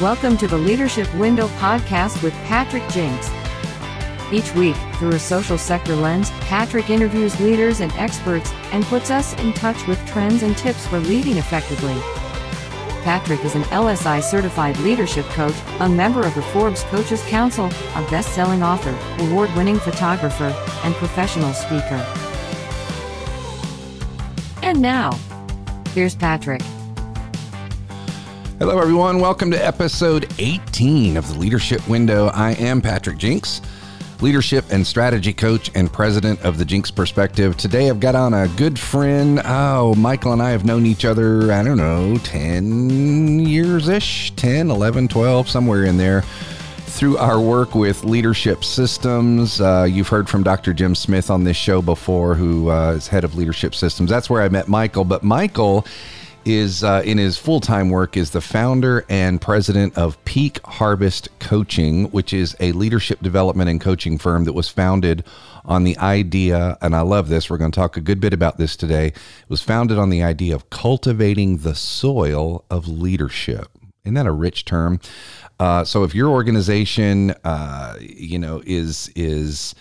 Welcome to the Leadership Window podcast with Patrick Jinks. Each week, through a social sector lens, Patrick interviews leaders and experts and puts us in touch with trends and tips for leading effectively. Patrick is an LSI certified leadership coach, a member of the Forbes Coaches Council, a best selling author, award winning photographer, and professional speaker. And now, here's Patrick. Hello, everyone. Welcome to episode 18 of the Leadership Window. I am Patrick Jinks, leadership and strategy coach and president of the Jinks Perspective. Today, I've got on a good friend. Oh, Michael and I have known each other, I don't know, 10 years ish, 10, 11, 12, somewhere in there. Through our work with leadership systems, uh, you've heard from Dr. Jim Smith on this show before, who uh, is head of leadership systems. That's where I met Michael. But Michael is uh, in his full-time work is the founder and president of Peak Harvest Coaching, which is a leadership development and coaching firm that was founded on the idea, and I love this. We're going to talk a good bit about this today. It was founded on the idea of cultivating the soil of leadership. Isn't that a rich term? Uh, so if your organization, uh, you know, is is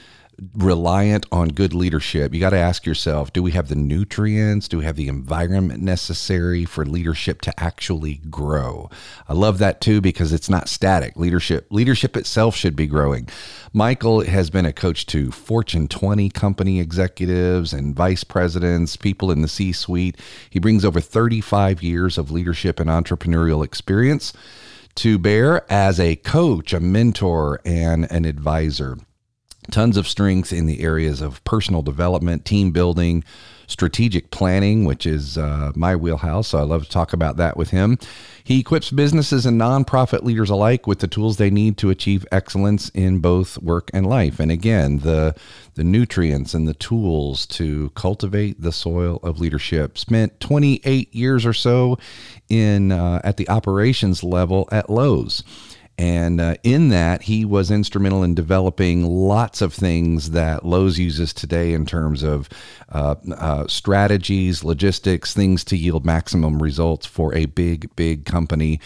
reliant on good leadership, you got to ask yourself do we have the nutrients? Do we have the environment necessary for leadership to actually grow? I love that too because it's not static. Leadership leadership itself should be growing. Michael has been a coach to Fortune 20 company executives and vice presidents, people in the C suite. He brings over 35 years of leadership and entrepreneurial experience to bear as a coach, a mentor, and an advisor tons of strength in the areas of personal development, team building, strategic planning, which is uh, my wheelhouse. So I love to talk about that with him. He equips businesses and nonprofit leaders alike with the tools they need to achieve excellence in both work and life. And again, the the nutrients and the tools to cultivate the soil of leadership. Spent 28 years or so in uh, at the operations level at Lowe's. And uh, in that, he was instrumental in developing lots of things that Lowe's uses today in terms of uh, uh, strategies, logistics, things to yield maximum results for a big, big company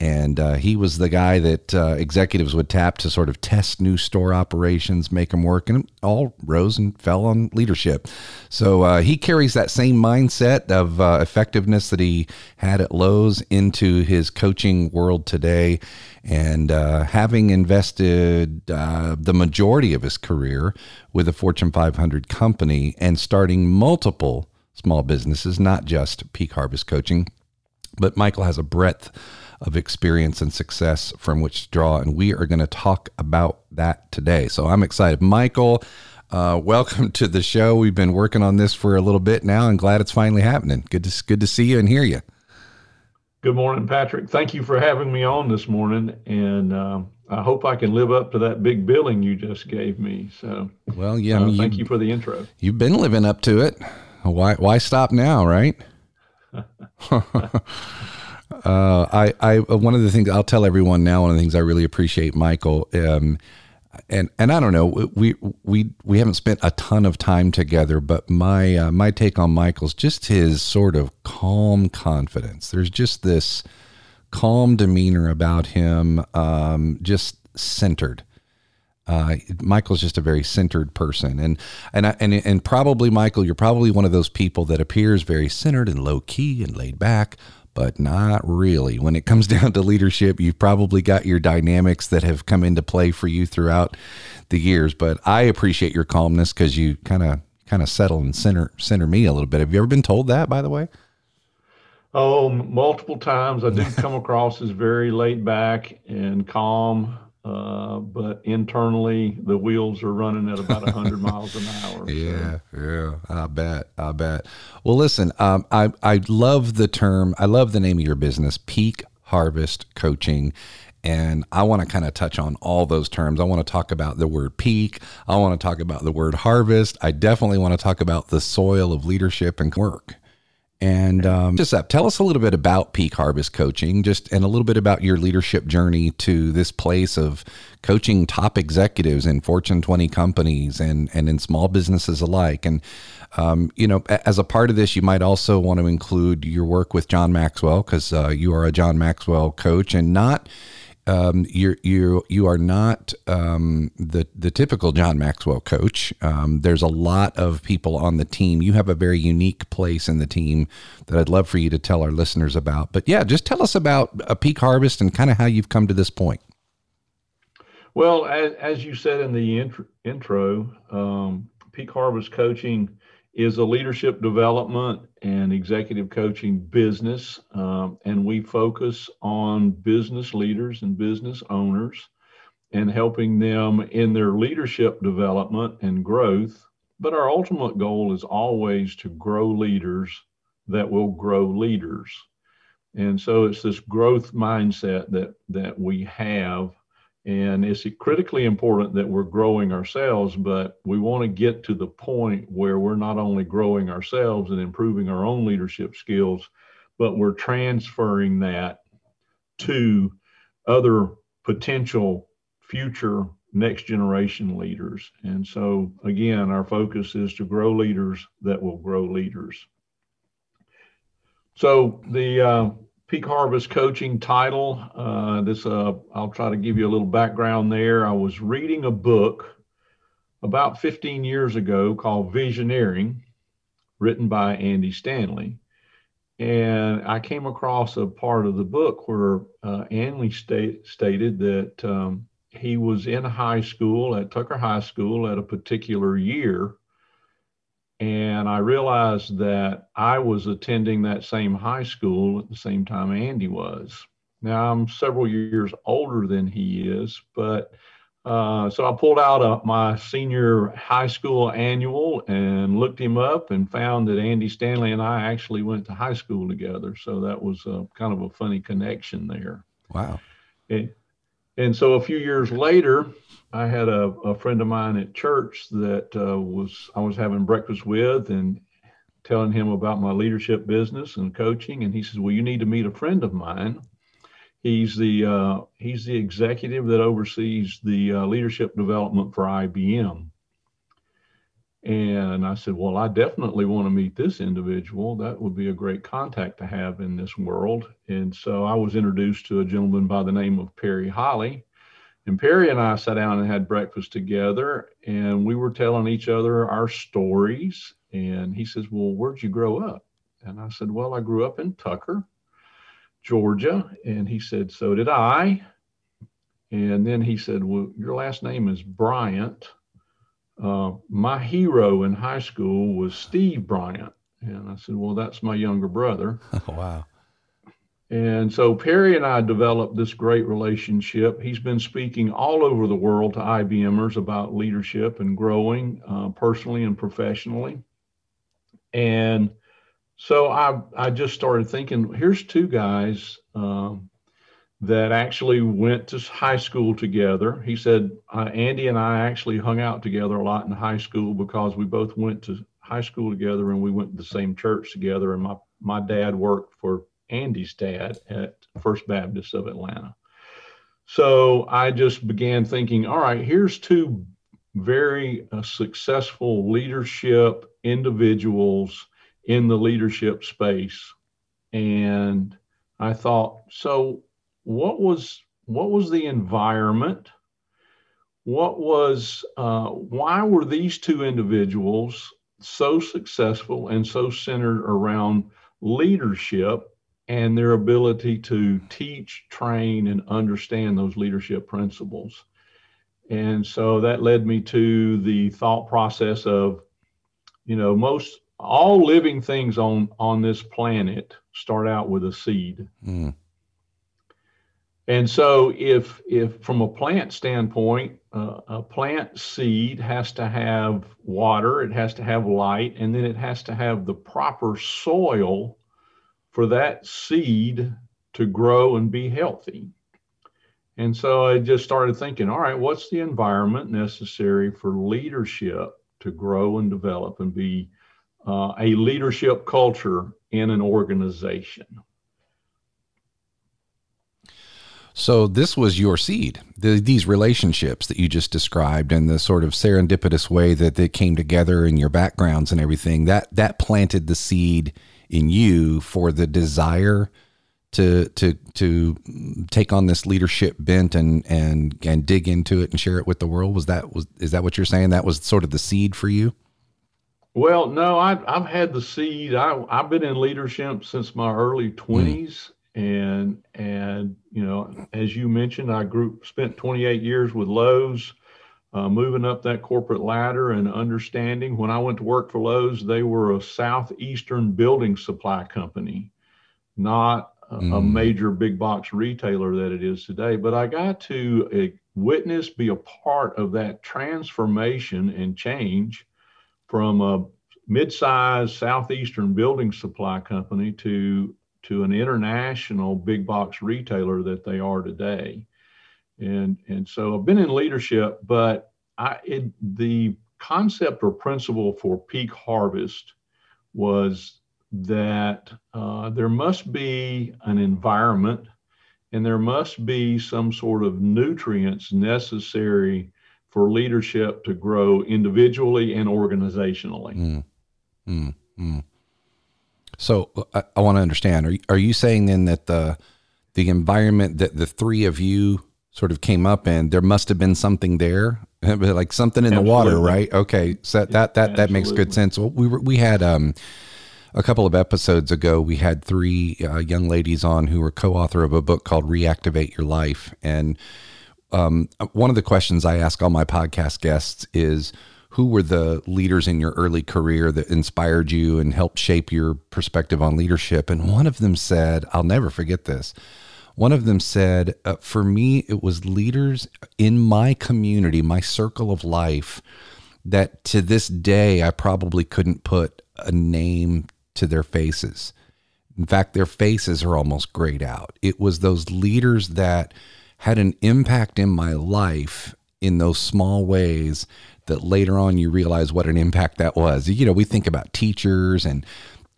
and uh, he was the guy that uh, executives would tap to sort of test new store operations, make them work, and all rose and fell on leadership. So uh, he carries that same mindset of uh, effectiveness that he had at Lowe's into his coaching world today. And uh, having invested uh, the majority of his career with a Fortune 500 company and starting multiple small businesses, not just Peak Harvest Coaching, but Michael has a breadth of experience and success from which to draw. And we are going to talk about that today. So I'm excited. Michael, uh, welcome to the show. We've been working on this for a little bit now and glad it's finally happening. Good to, good to see you and hear you. Good morning, Patrick. Thank you for having me on this morning. And uh, I hope I can live up to that big billing you just gave me. So, well, yeah, uh, thank you, you for the intro. You've been living up to it. Why, why stop now, right? Uh, I, I, one of the things I'll tell everyone now, one of the things I really appreciate, Michael, um, and and I don't know, we we we haven't spent a ton of time together, but my uh, my take on Michael's just his sort of calm confidence. There's just this calm demeanor about him, um, just centered. Uh, Michael's just a very centered person, and and and and probably Michael, you're probably one of those people that appears very centered and low key and laid back, but not really. When it comes down to leadership, you've probably got your dynamics that have come into play for you throughout the years. But I appreciate your calmness because you kind of kind of settle and center center me a little bit. Have you ever been told that, by the way? Oh, multiple times. I do come across as very laid back and calm. Uh, but internally, the wheels are running at about 100 miles an hour. Yeah, so. yeah, I bet, I bet. Well, listen, um, I I love the term. I love the name of your business, Peak Harvest Coaching. And I want to kind of touch on all those terms. I want to talk about the word peak. I want to talk about the word harvest. I definitely want to talk about the soil of leadership and work. And um, just up, tell us a little bit about Peak Harvest Coaching, just and a little bit about your leadership journey to this place of coaching top executives in Fortune 20 companies and and in small businesses alike. And um, you know, as a part of this, you might also want to include your work with John Maxwell because uh, you are a John Maxwell coach, and not um, you're you you are not um, the the typical John Maxwell coach. Um, there's a lot of people on the team. You have a very unique place in the team that I'd love for you to tell our listeners about. But yeah, just tell us about a peak harvest and kind of how you've come to this point. Well, as, as you said in the intro, um, peak harvest coaching is a leadership development and executive coaching business. Um, and we focus on business leaders and business owners and helping them in their leadership development and growth. But our ultimate goal is always to grow leaders that will grow leaders. And so it's this growth mindset that, that we have and it's critically important that we're growing ourselves, but we want to get to the point where we're not only growing ourselves and improving our own leadership skills, but we're transferring that to other potential future next generation leaders. And so, again, our focus is to grow leaders that will grow leaders. So, the uh, Peak Harvest coaching title. Uh, this uh, I'll try to give you a little background there. I was reading a book about 15 years ago called Visioneering, written by Andy Stanley, and I came across a part of the book where uh, Andy state, stated that um, he was in high school at Tucker High School at a particular year and I realized that I was attending that same high school at the same time Andy was. Now I'm several years older than he is, but uh, so I pulled out a, my senior high school annual and looked him up and found that Andy Stanley and I actually went to high school together. So that was a, kind of a funny connection there. Wow. And, and so a few years later, I had a, a friend of mine at church that uh, was I was having breakfast with and telling him about my leadership business and coaching, and he says, "Well, you need to meet a friend of mine. He's the uh, he's the executive that oversees the uh, leadership development for IBM." And I said, Well, I definitely want to meet this individual. That would be a great contact to have in this world. And so I was introduced to a gentleman by the name of Perry Holley and Perry and I sat down and had breakfast together, and we were telling each other our stories. And he says, Well, where'd you grow up? And I said, Well, I grew up in Tucker, Georgia. And he said, So did I. And then he said, Well, your last name is Bryant. Uh, my hero in high school was Steve Bryant. And I said, Well, that's my younger brother. Oh, wow. And so Perry and I developed this great relationship. He's been speaking all over the world to IBMers about leadership and growing uh, personally and professionally. And so I, I just started thinking here's two guys um, that actually went to high school together. He said, uh, Andy and I actually hung out together a lot in high school because we both went to high school together and we went to the same church together. And my, my dad worked for Andy's dad at First Baptist of Atlanta. So I just began thinking, all right, here's two very uh, successful leadership individuals in the leadership space. And I thought, so what was what was the environment? What was uh, why were these two individuals so successful and so centered around leadership and their ability to teach, train, and understand those leadership principles. And so that led me to the thought process of, you know, most all living things on on this planet start out with a seed. Mm. And so if if from a plant standpoint, uh, a plant seed has to have water, it has to have light, and then it has to have the proper soil for that seed to grow and be healthy. And so I just started thinking, all right, what's the environment necessary for leadership to grow and develop and be uh, a leadership culture in an organization. So this was your seed. The, these relationships that you just described, and the sort of serendipitous way that they came together, in your backgrounds and everything that that planted the seed in you for the desire to to to take on this leadership bent and and and dig into it and share it with the world. Was that was is that what you're saying? That was sort of the seed for you. Well, no, I've I've had the seed. I I've been in leadership since my early twenties, mm. And and you know, as you mentioned, I grew spent 28 years with Lowe's, uh, moving up that corporate ladder and understanding. When I went to work for Lowe's, they were a southeastern building supply company, not a, mm. a major big box retailer that it is today. But I got to uh, witness, be a part of that transformation and change from a mid-sized southeastern building supply company to to an international big box retailer that they are today. And, and so I've been in leadership, but I, it, the concept or principle for peak harvest was that uh, there must be an environment and there must be some sort of nutrients necessary for leadership to grow individually and organizationally. Mm, mm, mm. So I, I want to understand. Are are you saying then that the the environment that the three of you sort of came up in, there must have been something there, like something in Absolutely. the water, right? Okay, so that that that makes good sense. Well, we were we had um a couple of episodes ago, we had three uh, young ladies on who were co-author of a book called Reactivate Your Life, and um, one of the questions I ask all my podcast guests is who were the leaders in your early career that inspired you and helped shape your perspective on leadership? And one of them said, I'll never forget this. One of them said, uh, For me, it was leaders in my community, my circle of life, that to this day I probably couldn't put a name to their faces. In fact, their faces are almost grayed out. It was those leaders that had an impact in my life in those small ways that later on you realize what an impact that was. You know, we think about teachers and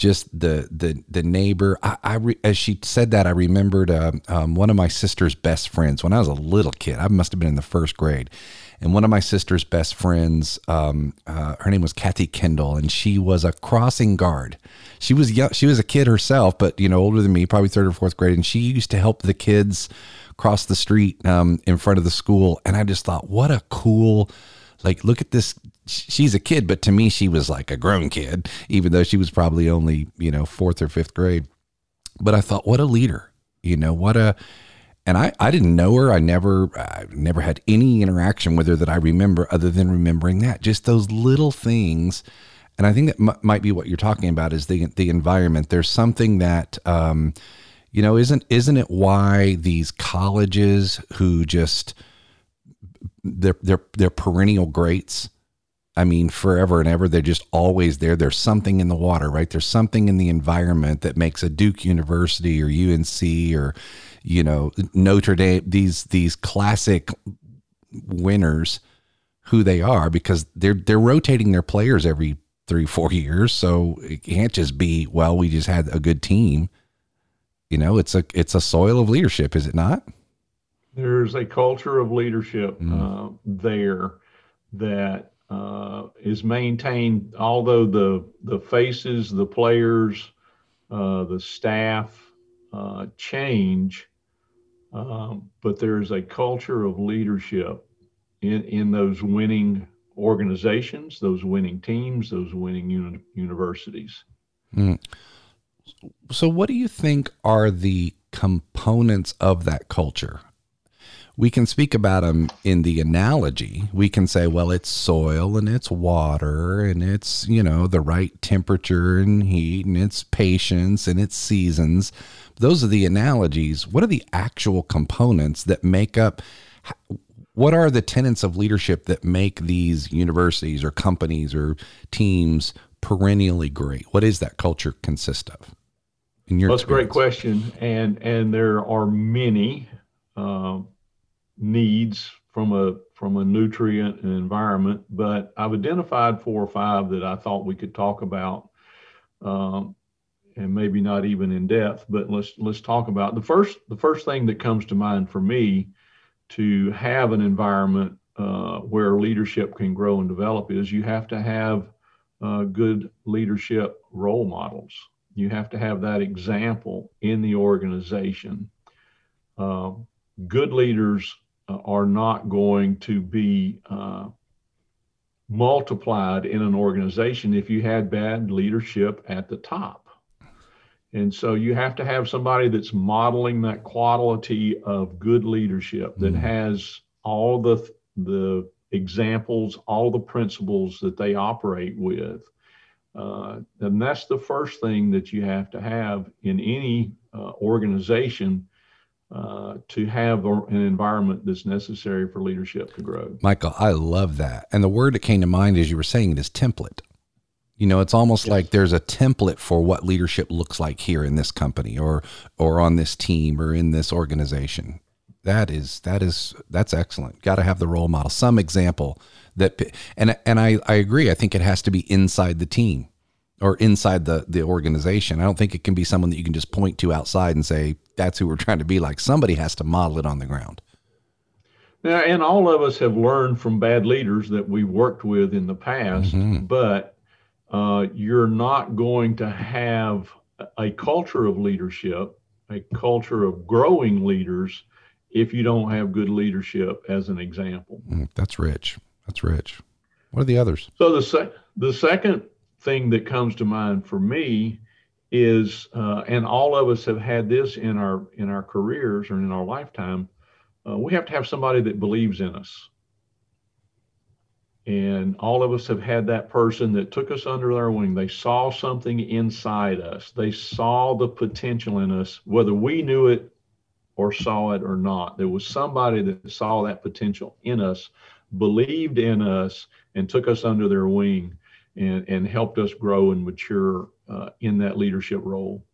just the the the neighbor. I, I re, as she said that, I remembered uh, um, one of my sister's best friends when I was a little kid. I must have been in the first grade, and one of my sister's best friends, um, uh, her name was Kathy Kendall, and she was a crossing guard. She was young, she was a kid herself, but you know older than me, probably third or fourth grade, and she used to help the kids cross the street um, in front of the school. And I just thought, what a cool like look at this she's a kid but to me she was like a grown kid even though she was probably only you know fourth or fifth grade. But i thought what a leader you know what a and i i didn't know her. I never i never had any interaction with her that i remember other than remembering that just those little things. And i think that m- might be what you're talking about is the the environment. There's something that um you know isn't isn't it why these colleges who just they're they're they're perennial greats. I mean, forever and ever, they're just always there. There's something in the water, right? There's something in the environment that makes a Duke University or UNC or, you know, Notre Dame these these classic winners who they are because they're they're rotating their players every three four years. So it can't just be well, we just had a good team. You know, it's a it's a soil of leadership, is it not? There's a culture of leadership mm. uh, there that uh, is maintained. Although the the faces, the players, uh, the staff uh, change, um, but there's a culture of leadership in in those winning organizations, those winning teams, those winning uni- universities. Mm. So, what do you think are the components of that culture? We can speak about them in the analogy. We can say, well, it's soil and it's water and it's, you know, the right temperature and heat and it's patience and it's seasons. Those are the analogies. What are the actual components that make up? What are the tenets of leadership that make these universities or companies or teams perennially great? What is that culture consist of? In your That's a great question, and and there are many. Uh, needs from a from a nutrient and environment, but I've identified four or five that I thought we could talk about. Um, and maybe not even in depth, but let's let's talk about the first the first thing that comes to mind for me to have an environment uh, where leadership can grow and develop is you have to have uh, good leadership role models. You have to have that example in the organization. Uh, good leaders are not going to be uh, multiplied in an organization if you had bad leadership at the top. And so you have to have somebody that's modeling that quality of good leadership that mm-hmm. has all the the examples, all the principles that they operate with. Uh, and that's the first thing that you have to have in any uh, organization uh, to have an environment that's necessary for leadership to grow. Michael, I love that. And the word that came to mind as you were saying it is template. You know, it's almost yes. like there's a template for what leadership looks like here in this company or or on this team or in this organization. That is that is that's excellent. Got to have the role model, some example that and and I I agree. I think it has to be inside the team or inside the the organization. I don't think it can be someone that you can just point to outside and say that's who we're trying to be like. Somebody has to model it on the ground. Now, and all of us have learned from bad leaders that we worked with in the past, mm-hmm. but uh, you're not going to have a culture of leadership, a culture of growing leaders, if you don't have good leadership as an example. Mm, that's rich. That's rich. What are the others? So the se- the second thing that comes to mind for me is, uh, and all of us have had this in our in our careers or in our lifetime. Uh, we have to have somebody that believes in us. And all of us have had that person that took us under their wing. They saw something inside us. They saw the potential in us, whether we knew it or saw it or not. There was somebody that saw that potential in us, believed in us, and took us under their wing and, and helped us grow and mature uh, in that leadership role.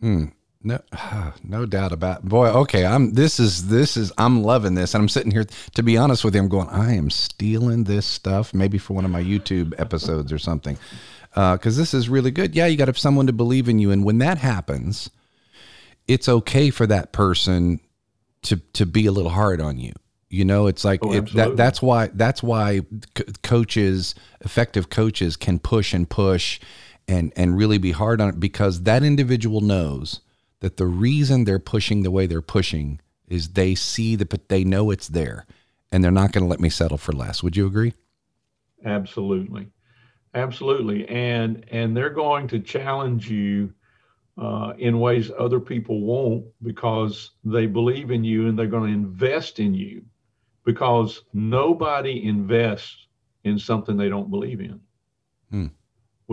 Hmm. No, no doubt about it. boy. Okay, I'm. This is this is. I'm loving this, and I'm sitting here. To be honest with you, I'm going. I am stealing this stuff, maybe for one of my YouTube episodes or something, because uh, this is really good. Yeah, you got to have someone to believe in you, and when that happens, it's okay for that person to to be a little hard on you. You know, it's like oh, it, that. That's why. That's why coaches, effective coaches, can push and push, and and really be hard on it because that individual knows that the reason they're pushing the way they're pushing is they see the but they know it's there and they're not going to let me settle for less would you agree absolutely absolutely and and they're going to challenge you uh, in ways other people won't because they believe in you and they're going to invest in you because nobody invests in something they don't believe in hmm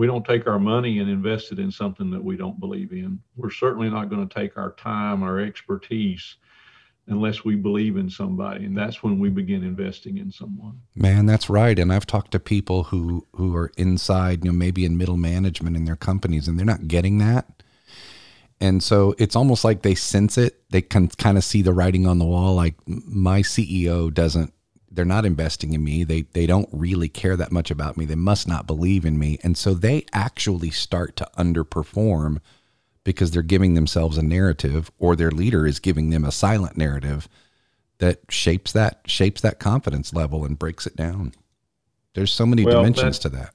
we don't take our money and invest it in something that we don't believe in. We're certainly not going to take our time, our expertise, unless we believe in somebody, and that's when we begin investing in someone. Man, that's right. And I've talked to people who who are inside, you know, maybe in middle management in their companies, and they're not getting that. And so it's almost like they sense it. They can kind of see the writing on the wall. Like my CEO doesn't they're not investing in me. They they don't really care that much about me. They must not believe in me. And so they actually start to underperform because they're giving themselves a narrative or their leader is giving them a silent narrative that shapes that shapes that confidence level and breaks it down. There's so many well, dimensions to that.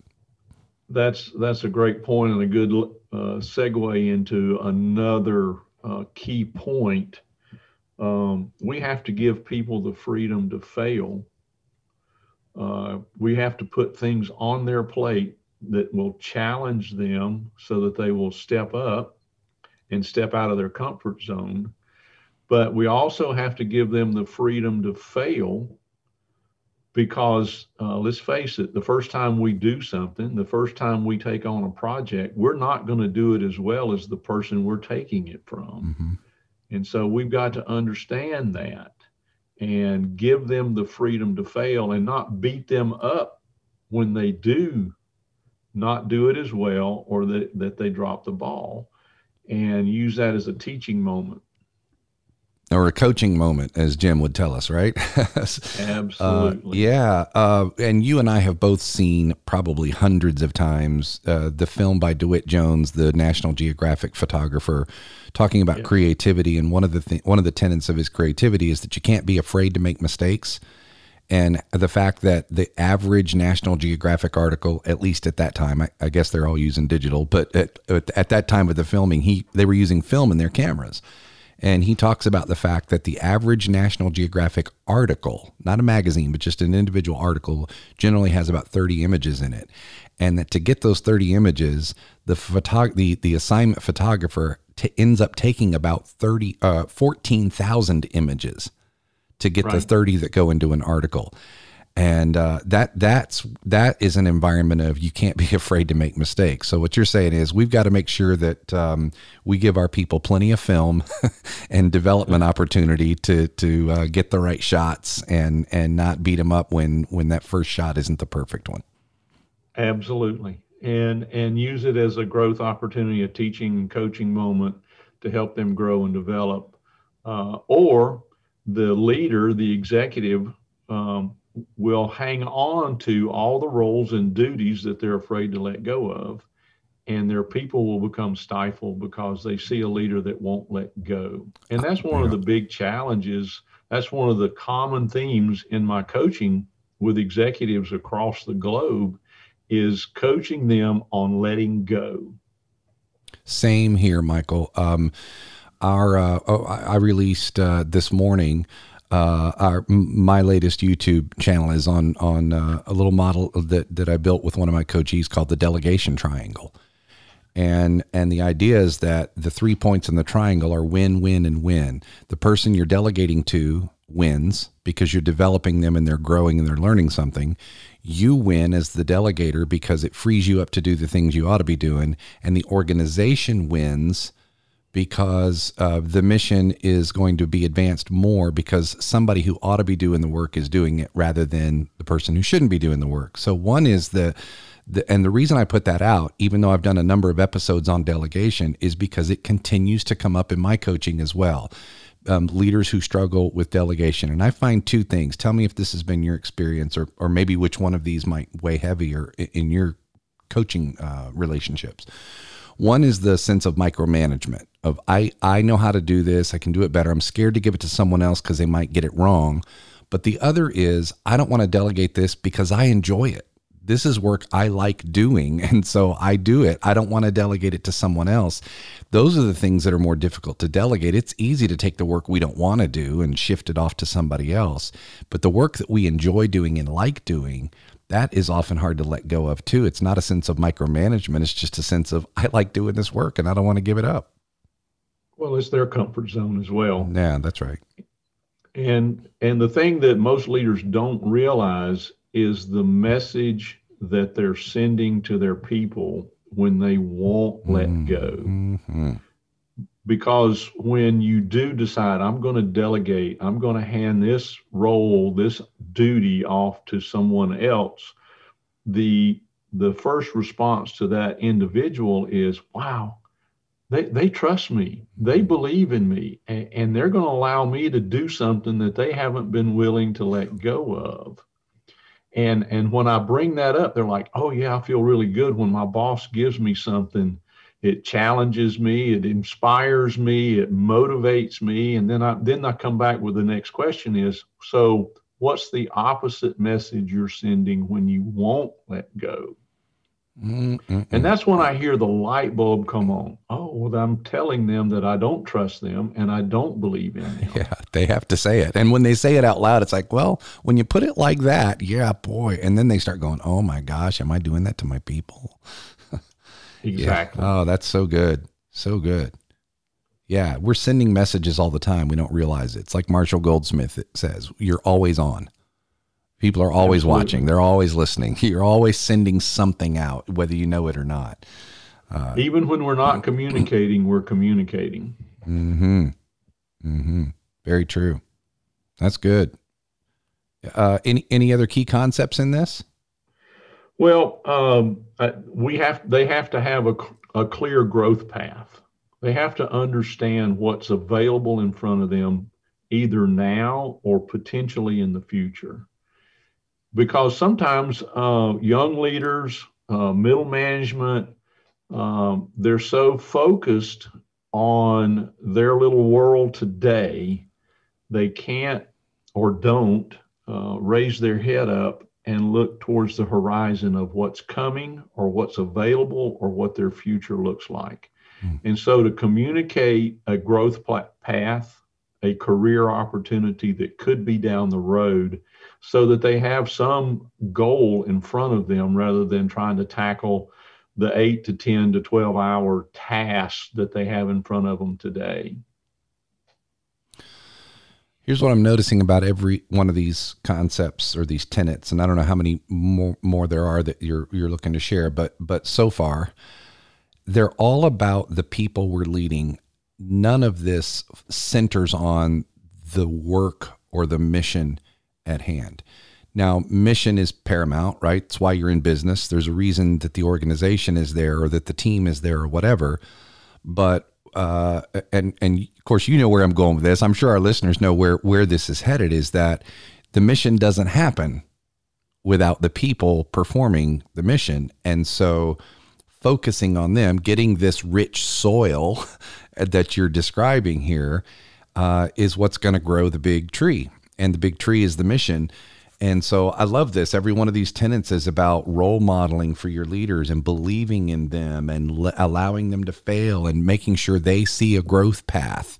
That's that's a great point and a good uh, segue into another uh, key point um, we have to give people the freedom to fail. Uh, we have to put things on their plate that will challenge them so that they will step up and step out of their comfort zone. But we also have to give them the freedom to fail because uh, let's face it, the first time we do something, the first time we take on a project, we're not going to do it as well as the person we're taking it from. Mm-hmm. And so we've got to understand that and give them the freedom to fail and not beat them up when they do not do it as well or that, that they drop the ball and use that as a teaching moment. Or a coaching moment, as Jim would tell us, right? Absolutely. Uh, yeah. Uh, and you and I have both seen probably hundreds of times uh, the film by DeWitt Jones, the National Geographic photographer, talking about creativity. And one of the th- one of the tenets of his creativity is that you can't be afraid to make mistakes. And the fact that the average National Geographic article, at least at that time, I, I guess they're all using digital, but at, at that time of the filming, he they were using film in their cameras and he talks about the fact that the average National Geographic article, not a magazine, but just an individual article, generally has about 30 images in it. And that to get those 30 images, the photog- the, the assignment photographer t- ends up taking about 30 uh, 14,000 images to get right. the 30 that go into an article and uh, that that's that is an environment of you can't be afraid to make mistakes. So what you're saying is we've got to make sure that um, we give our people plenty of film and development opportunity to to uh, get the right shots and and not beat them up when when that first shot isn't the perfect one. Absolutely, and and use it as a growth opportunity, a teaching and coaching moment to help them grow and develop, uh, or the leader, the executive. Um, will hang on to all the roles and duties that they're afraid to let go of. And their people will become stifled because they see a leader that won't let go. And that's one of the big challenges. That's one of the common themes in my coaching with executives across the globe is coaching them on letting go. Same here, Michael. Um, our uh, oh, I released uh, this morning uh, our my latest YouTube channel is on on uh, a little model that that I built with one of my coaches called the delegation triangle. And and the idea is that the three points in the triangle are win, win, and win. The person you're delegating to wins because you're developing them and they're growing and they're learning something. You win as the delegator because it frees you up to do the things you ought to be doing, and the organization wins because uh, the mission is going to be advanced more because somebody who ought to be doing the work is doing it rather than the person who shouldn't be doing the work. So one is the, the and the reason I put that out, even though I've done a number of episodes on delegation, is because it continues to come up in my coaching as well. Um, leaders who struggle with delegation. And I find two things. Tell me if this has been your experience or, or maybe which one of these might weigh heavier in your coaching uh, relationships. One is the sense of micromanagement of I I know how to do this, I can do it better. I'm scared to give it to someone else cuz they might get it wrong. But the other is I don't want to delegate this because I enjoy it. This is work I like doing and so I do it. I don't want to delegate it to someone else. Those are the things that are more difficult to delegate. It's easy to take the work we don't want to do and shift it off to somebody else, but the work that we enjoy doing and like doing, that is often hard to let go of too. It's not a sense of micromanagement. It's just a sense of I like doing this work and I don't want to give it up. Well, it's their comfort zone as well. Yeah, that's right. And and the thing that most leaders don't realize is the message that they're sending to their people when they won't let mm-hmm. go. Mm-hmm because when you do decide i'm going to delegate i'm going to hand this role this duty off to someone else the the first response to that individual is wow they, they trust me. They believe in me and, and they're going to allow me to do something that they haven't been willing to let go of. And and when i bring that up they're like oh yeah i feel really good when my boss gives me something it challenges me it inspires me it motivates me and then i then i come back with the next question is so what's the opposite message you're sending when you won't let go? Mm-mm-mm. and that's when i hear the light bulb come on. Oh well i'm telling them that i don't trust them and i don't believe in them. Yeah they have to say it. And when they say it out loud it's like well when you put it like that yeah boy. And then they start going oh my gosh am i doing that to my people Exactly. Yeah. Oh, that's so good. So good. Yeah, we're sending messages all the time. We don't realize it. It's like Marshall Goldsmith says, you're always on. People are always Absolutely. watching. They're always listening. You're always sending something out, whether you know it or not. Uh, Even when we're not communicating, we're communicating. Mm-hmm. Mm-hmm. Very true. That's good. Uh, any any other key concepts in this? Well, um, we have they have to have a, a clear growth path. They have to understand what's available in front of them either now or potentially in the future. Because sometimes uh, young leaders, uh, middle management, um, they're so focused on their little world today, they can't or don't uh, raise their head up and look towards the horizon of what's coming or what's available or what their future looks like. Mm. And so to communicate a growth path, a career opportunity that could be down the road so that they have some goal in front of them rather than trying to tackle the 8 to 10 to 12 hour tasks that they have in front of them today. Here's what I'm noticing about every one of these concepts or these tenets, and I don't know how many more, more there are that you're you're looking to share, but but so far, they're all about the people we're leading. None of this centers on the work or the mission at hand. Now, mission is paramount, right? It's why you're in business. There's a reason that the organization is there or that the team is there or whatever. But uh, and and of course you know where I'm going with this. I'm sure our listeners know where where this is headed. Is that the mission doesn't happen without the people performing the mission, and so focusing on them, getting this rich soil that you're describing here, uh, is what's going to grow the big tree, and the big tree is the mission. And so I love this. Every one of these tenets is about role modeling for your leaders and believing in them and allowing them to fail and making sure they see a growth path.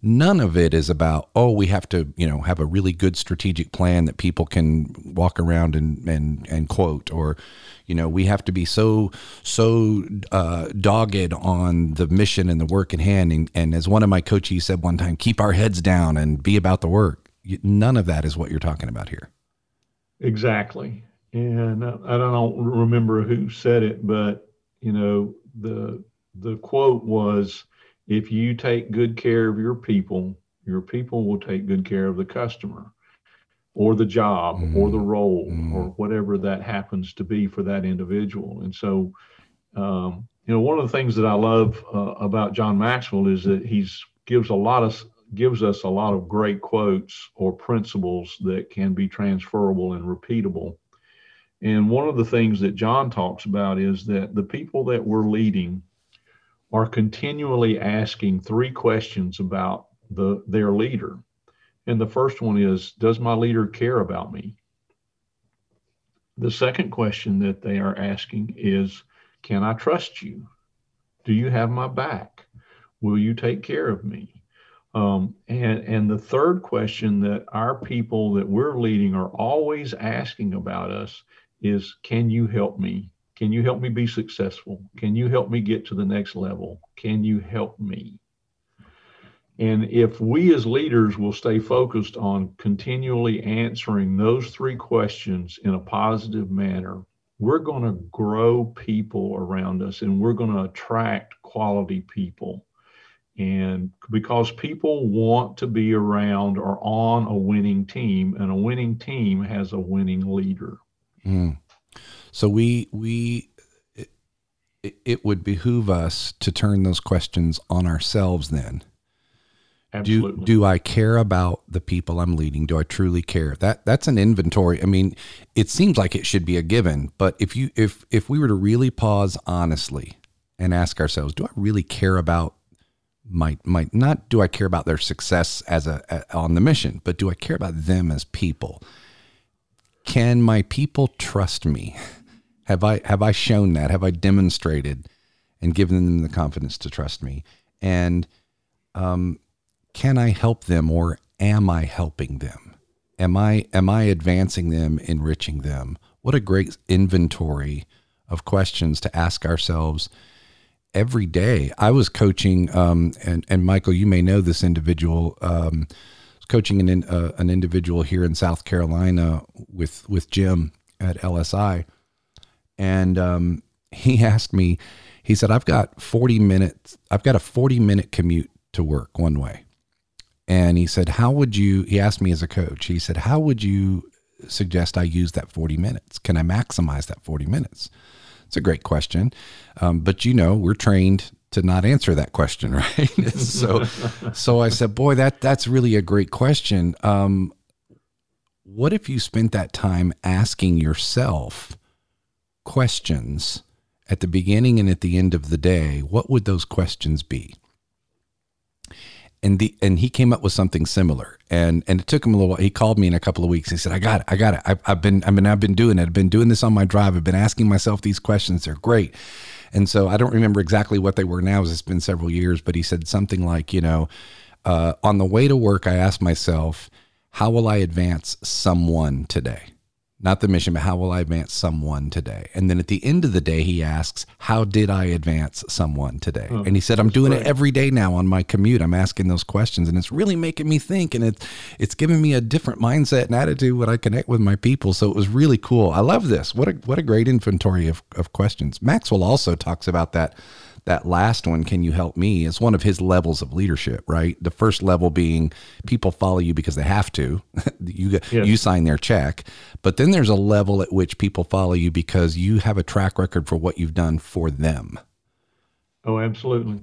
None of it is about, oh, we have to, you know, have a really good strategic plan that people can walk around and and and quote, or, you know, we have to be so so uh, dogged on the mission and the work at hand. And, and as one of my coaches said one time, keep our heads down and be about the work. None of that is what you're talking about here. Exactly. And I don't remember who said it, but you know, the the quote was if you take good care of your people, your people will take good care of the customer or the job mm or the role mm or whatever that happens to be for that individual. And so, um, you know, one of the things that I love uh, about John Maxwell is that he's gives a lot of gives us a lot of great quotes or principles that can be transferable and repeatable. And one of the things that John talks about is that the people that we're leading are continually asking three questions about the their leader. And the first one is does my leader care about me? The second question that they are asking is can I trust you? Do you have my back? Will you take care of me? Um, and, and the third question that our people that we're leading are always asking about us is Can you help me? Can you help me be successful? Can you help me get to the next level? Can you help me? And if we as leaders will stay focused on continually answering those three questions in a positive manner, we're going to grow people around us and we're going to attract quality people. And because people want to be around or on a winning team, and a winning team has a winning leader. Mm. So we we it, it would behoove us to turn those questions on ourselves then. Absolutely. Do do I care about the people I'm leading? Do I truly care? That that's an inventory. I mean, it seems like it should be a given, but if you if if we were to really pause honestly and ask ourselves, do I really care about might might not do I care about their success as a, a, on the mission, but do I care about them as people? Can my people trust me? Have I have I shown that? Have I demonstrated and given them the confidence to trust me? And um, can I help them, or am I helping them? Am I am I advancing them, enriching them? What a great inventory of questions to ask ourselves every day. I was coaching, um, and and Michael, you may know this individual. Um, coaching an uh, an individual here in South Carolina with with Jim at LSI, and um, he asked me. He said, "I've got forty minutes. I've got a forty minute commute to work one way." And he said, "How would you?" He asked me as a coach. He said, "How would you suggest I use that forty minutes? Can I maximize that forty minutes?" It's a great question. Um, but you know, we're trained to not answer that question, right? so, so I said, boy, that that's really a great question. Um, what if you spent that time asking yourself questions at the beginning and at the end of the day? What would those questions be? And the and he came up with something similar, and and it took him a little. while. He called me in a couple of weeks. He said, "I got it, I got it. I've, I've been, I mean, I've been doing it. I've been doing this on my drive. I've been asking myself these questions. They're great." And so I don't remember exactly what they were now, it's been several years. But he said something like, you know, uh, on the way to work, I asked myself, how will I advance someone today? Not the mission, but how will I advance someone today? And then at the end of the day, he asks, How did I advance someone today? Oh, and he said, I'm doing great. it every day now on my commute. I'm asking those questions and it's really making me think and it's it's giving me a different mindset and attitude when I connect with my people. So it was really cool. I love this. What a what a great inventory of, of questions. Maxwell also talks about that that last one, can you help me, is one of his levels of leadership, right? The first level being people follow you because they have to. you you sign their check. But then there's a level at which people follow you because you have a track record for what you've done for them. Oh, absolutely.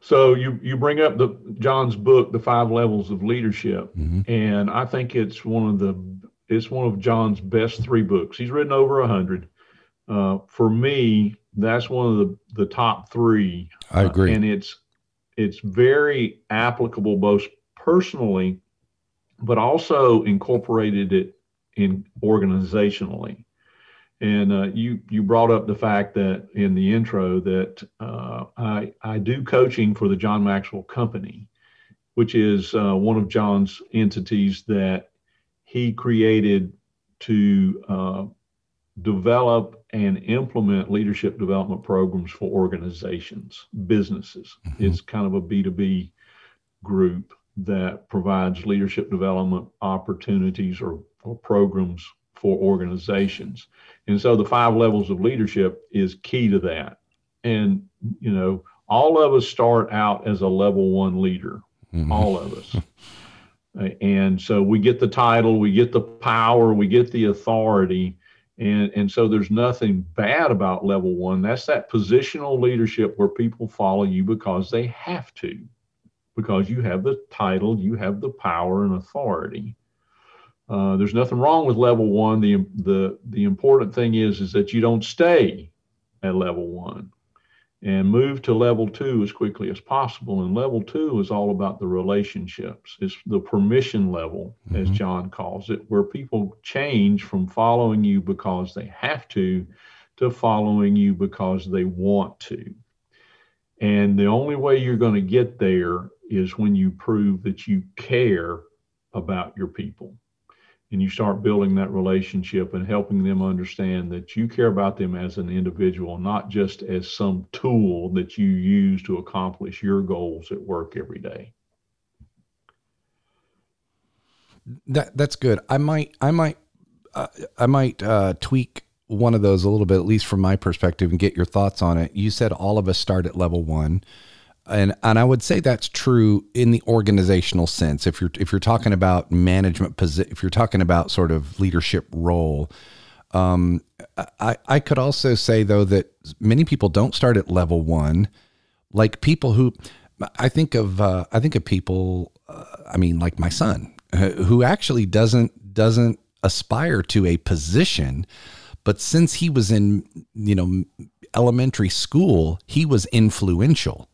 So you you bring up the John's book, The Five Levels of Leadership, mm-hmm. and I think it's one of the it's one of John's best three books. He's written over a hundred. Uh, for me, that's one of the, the top three. I agree. Uh, and it's it's very applicable both personally, but also incorporated it in organizationally. And uh, you you brought up the fact that in the intro that uh, I I do coaching for the John Maxwell Company, which is uh, one of John's entities that he created to uh, develop and implement leadership development programs for organizations, businesses. Mm-hmm. It's kind of a B2B group that provides leadership development opportunities or, or programs for organizations. And so the five levels of leadership is key to that. And, you know, all of us start out as a level one leader, mm-hmm. all of us. and so we get the title, we get the power, we get the authority and, and so there's nothing bad about level one. That's that positional leadership where people follow you because they have to, because you have the title, you have the power and authority. Uh, there's nothing wrong with level one. The, the, the important thing is, is that you don't stay at level one and move to level two as quickly as possible. And level two is all about the relationships. It's the permission level, mm-hmm. as John calls it, where people change from following you because they have to to following you because they want to. And the only way you're going to get there is when you prove that you care about your people and you start building that relationship and helping them understand that you care about them as an individual, not just as some tool that you use to accomplish your goals at work every day. That that's good. I might I might uh, I might uh, tweak one of those a little bit, at least from my perspective, and get your thoughts on it. You said all of us start at level one and and I would say that's true in the organizational sense. If you're if you're talking about management position, if you're talking about sort of leadership role, um, I I could also say though that many people don't start at level one, like people who I think of uh, I think of people. Uh, I mean, like my son, who actually doesn't doesn't aspire to a position, but since he was in you know elementary school, he was influential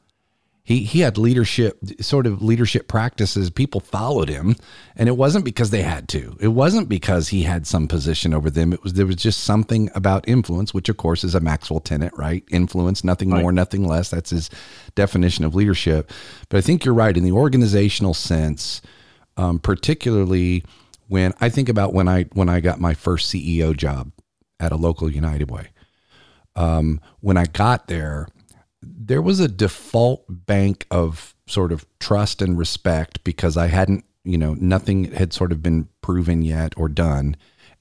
he he had leadership sort of leadership practices. People followed him and it wasn't because they had to. It wasn't because he had some position over them. It was there was just something about influence which of course is a maxwell tenet right? Influence nothing right. more nothing less. That's his definition of leadership. But i think you're right. In the organizational sense um, particularly when i think about when i when i got my first ceo job at a local united way. Um, when i got there there was a default bank of sort of trust and respect because I hadn't, you know, nothing had sort of been proven yet or done.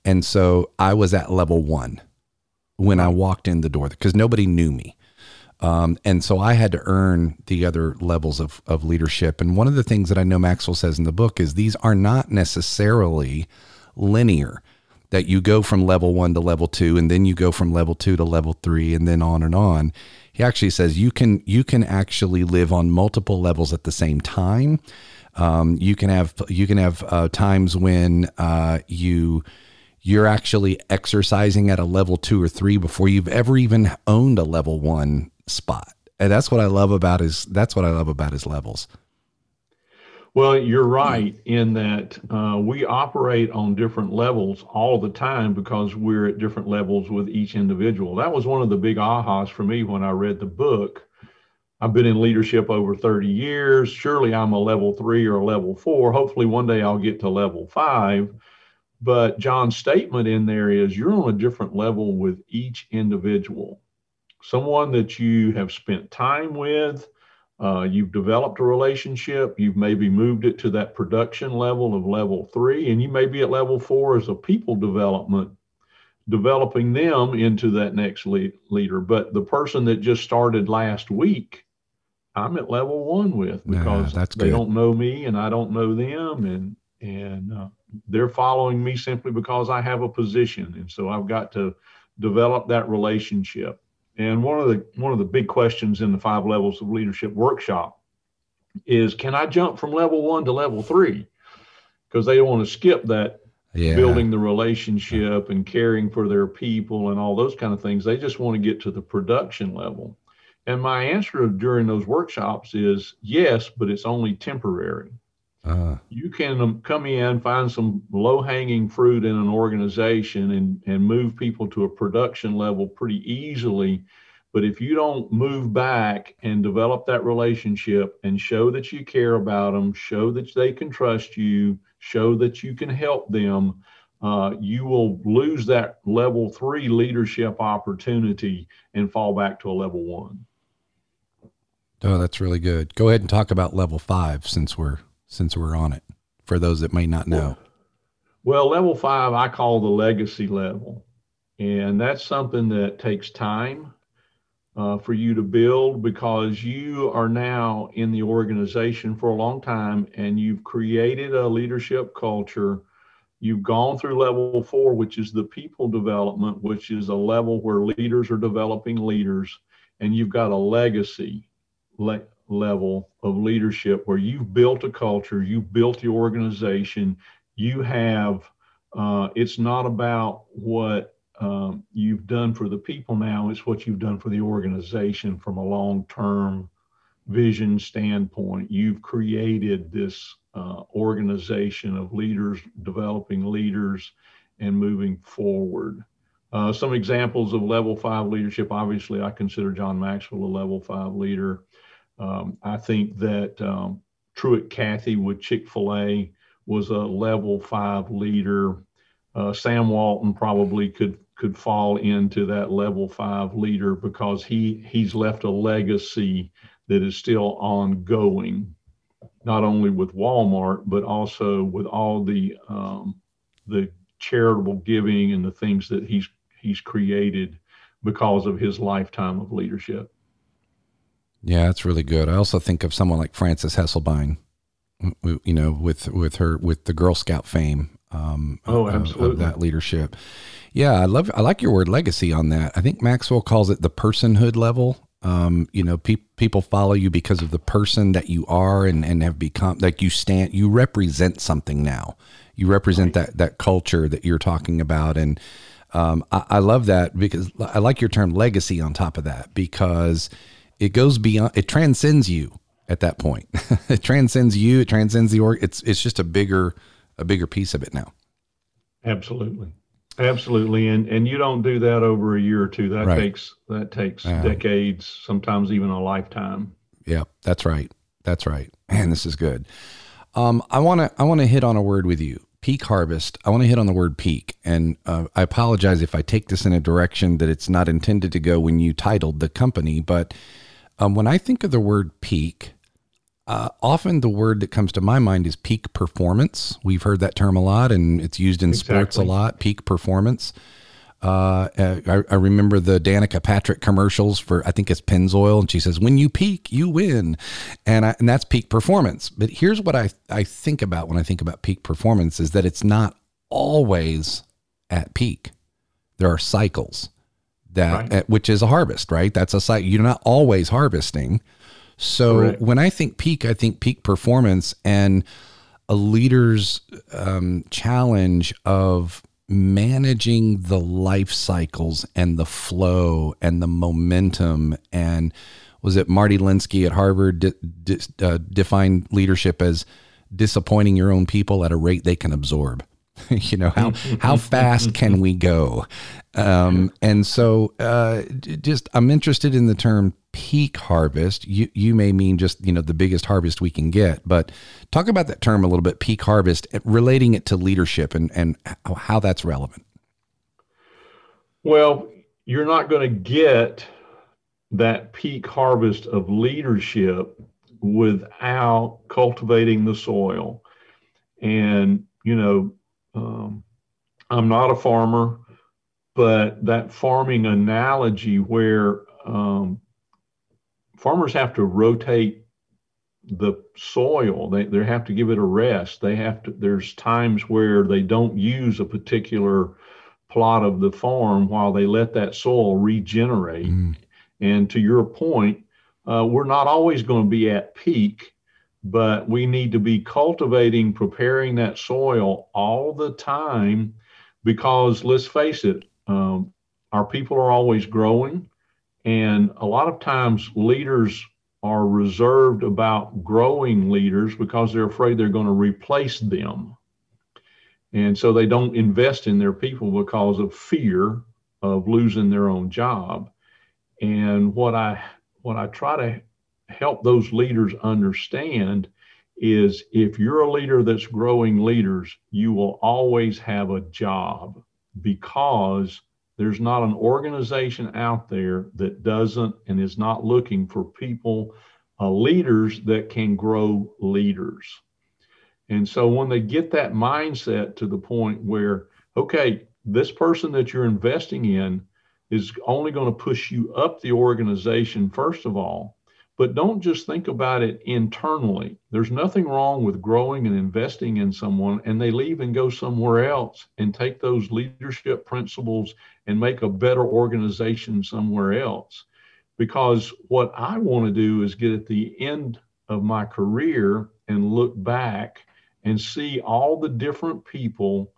And so I was at level one when I walked in the door because nobody knew me. Um, and so I had to earn the other levels of, of leadership. And one of the things that I know Maxwell says in the book is these are not necessarily linear, that you go from level one to level two, and then you go from level two to level three, and then on and on he actually says you can you can actually live on multiple levels at the same time. Um, you can have you can have uh, times when uh, you you're actually exercising at a level two or three before you've ever even owned a level one spot. And that's what I love about his that's what I love about his levels. Well, you're right in that uh, we operate on different levels all the time because we're at different levels with each individual. That was one of the big ahas for me when I read the book. I've been in leadership over 30 years. Surely I'm a level three or a level four. Hopefully, one day I'll get to level five. But John's statement in there is you're on a different level with each individual. Someone that you have spent time with, uh, you've developed a relationship, you've maybe moved it to that production level of level three, and you may be at level four as a people development, developing them into that next lead, leader. But the person that just started last week, I'm at level one with because yeah, they don't know me and I don't know them, and and uh, they're following me simply because I have a position, and so I've got to develop that relationship. And one of the one of the big questions in the five levels of leadership workshop is can I jump from level one to level three? Because they don't want to skip that yeah. building the relationship and caring for their people and all those kind of things. They just want to get to the production level. And my answer during those workshops is yes, but it's only temporary. Uh, you can um, come in, find some low hanging fruit in an organization and, and move people to a production level pretty easily. But if you don't move back and develop that relationship and show that you care about them, show that they can trust you, show that you can help them, uh, you will lose that level three leadership opportunity and fall back to a level one. Oh, that's really good. Go ahead and talk about level five since we're since we're on it for those that may not know? Well, level five, I call the legacy level. And that's something that takes time uh, for you to build because you are now in the organization for a long time and you've created a leadership culture. You've gone through level four, which is the people development, which is a level where leaders are developing leaders, and you've got a legacy le- level of leadership where you've built a culture, you've built the organization, you have, uh, it's not about what um, you've done for the people now, it's what you've done for the organization from a long term vision standpoint. You've created this uh, organization of leaders, developing leaders, and moving forward. Uh, some examples of level five leadership. Obviously, I consider John Maxwell a level five leader. Um, I think that um, Truett Cathy with Chick fil A was a level five leader. Uh, Sam Walton probably could could fall into that level five leader because he he's left a legacy that is still ongoing, not only with Walmart but also with all the um, the charitable giving and the things that he's he's created because of his lifetime of leadership. Yeah, that's really good. I also think of someone like Frances Hesselbein, you know, with with her with the Girl Scout fame. Um, oh, absolutely. Of, of that leadership. Yeah, I love. I like your word legacy on that. I think Maxwell calls it the personhood level. Um, you know, pe- people follow you because of the person that you are and, and have become like you stand, you represent something now. You represent right. that, that culture that you're talking about. And, um, I, I love that because I like your term legacy on top of that because it goes beyond it transcends you at that point. It transcends you it transcends the org it's it's just a bigger a bigger piece of it now. Absolutely. Absolutely. And and you don't do that over a year or two. That right. takes that takes uh, decades sometimes even a lifetime. Yeah that's right. That's right. Man this is good. Um i want to i want to hit on a word with you. Peak harvest. I want to hit on the word peak. And uh, i apologize if i take this in a direction that it's not intended to go when you titled the company but um, when I think of the word peak, uh, often the word that comes to my mind is peak performance. We've heard that term a lot, and it's used in exactly. sports a lot. Peak performance. Uh, I, I, remember the Danica Patrick commercials for I think it's Pennzoil, and she says, "When you peak, you win," and I, and that's peak performance. But here's what I I think about when I think about peak performance is that it's not always at peak. There are cycles that right. uh, which is a harvest, right? That's a site you're not always harvesting. So Correct. when I think peak, I think peak performance and a leader's um, challenge of managing the life cycles and the flow and the momentum and was it Marty Linsky at Harvard uh, defined leadership as disappointing your own people at a rate they can absorb. you know how how fast can we go? Um, and so, uh, just I'm interested in the term peak harvest. You you may mean just you know the biggest harvest we can get, but talk about that term a little bit, peak harvest, relating it to leadership and and how that's relevant. Well, you're not going to get that peak harvest of leadership without cultivating the soil. And, you know, um, I'm not a farmer, but that farming analogy where um, farmers have to rotate the soil, they, they have to give it a rest. They have to, there's times where they don't use a particular plot of the farm while they let that soil regenerate. Mm. And to your point, uh, we're not always going to be at peak, but we need to be cultivating, preparing that soil all the time because let's face it, um, our people are always growing. And a lot of times leaders are reserved about growing leaders because they're afraid they're going to replace them. And so they don't invest in their people because of fear of losing their own job. And what I what I try to help those leaders understand is if you're a leader that's growing leaders, you will always have a job because there's not an organization out there that doesn't and is not looking for people, uh, leaders that can grow leaders. And so when they get that mindset to the point where, okay, this person that you're investing in is only going to push you up the organization, first of all. But don't just think about it internally. There's nothing wrong with growing and investing in someone, and they leave and go somewhere else and take those leadership principles and make a better organization somewhere else. Because what I want to do is get at the end of my career and look back and see all the different people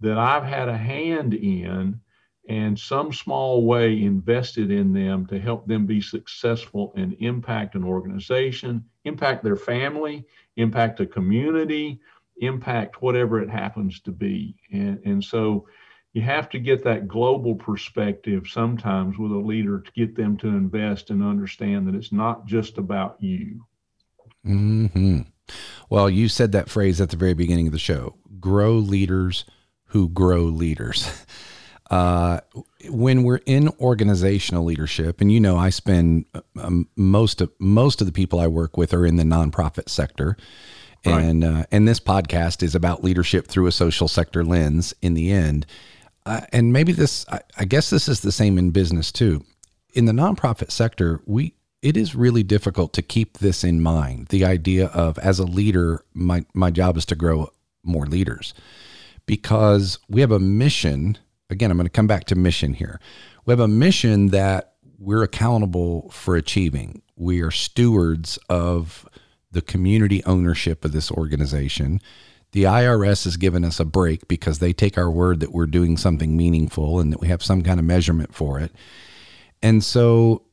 that I've had a hand in and some small way invested in them to help them be successful and impact an organization, impact their family, impact a community, impact whatever it happens to be. And, and so you have to get that global perspective sometimes with a leader to get them to invest and understand that it's not just about you. hmm Well, you said that phrase at the very beginning of the show grow leaders who grow leaders. Uh, when we're in organizational leadership, and you know, I spend um, most of most of the people I work with are in the nonprofit sector, right. and uh, and this podcast is about leadership through a social sector lens. In the end, uh, and maybe this, I, I guess, this is the same in business too. In the nonprofit sector, we it is really difficult to keep this in mind. The idea of as a leader, my my job is to grow more leaders because we have a mission again, I'm going to come back to mission here. We have a mission that we're accountable for achieving. We are stewards of the community ownership of this organization. The IRS has given us a break because they take our word that we're doing something meaningful and that we have some kind of measurement for it. And so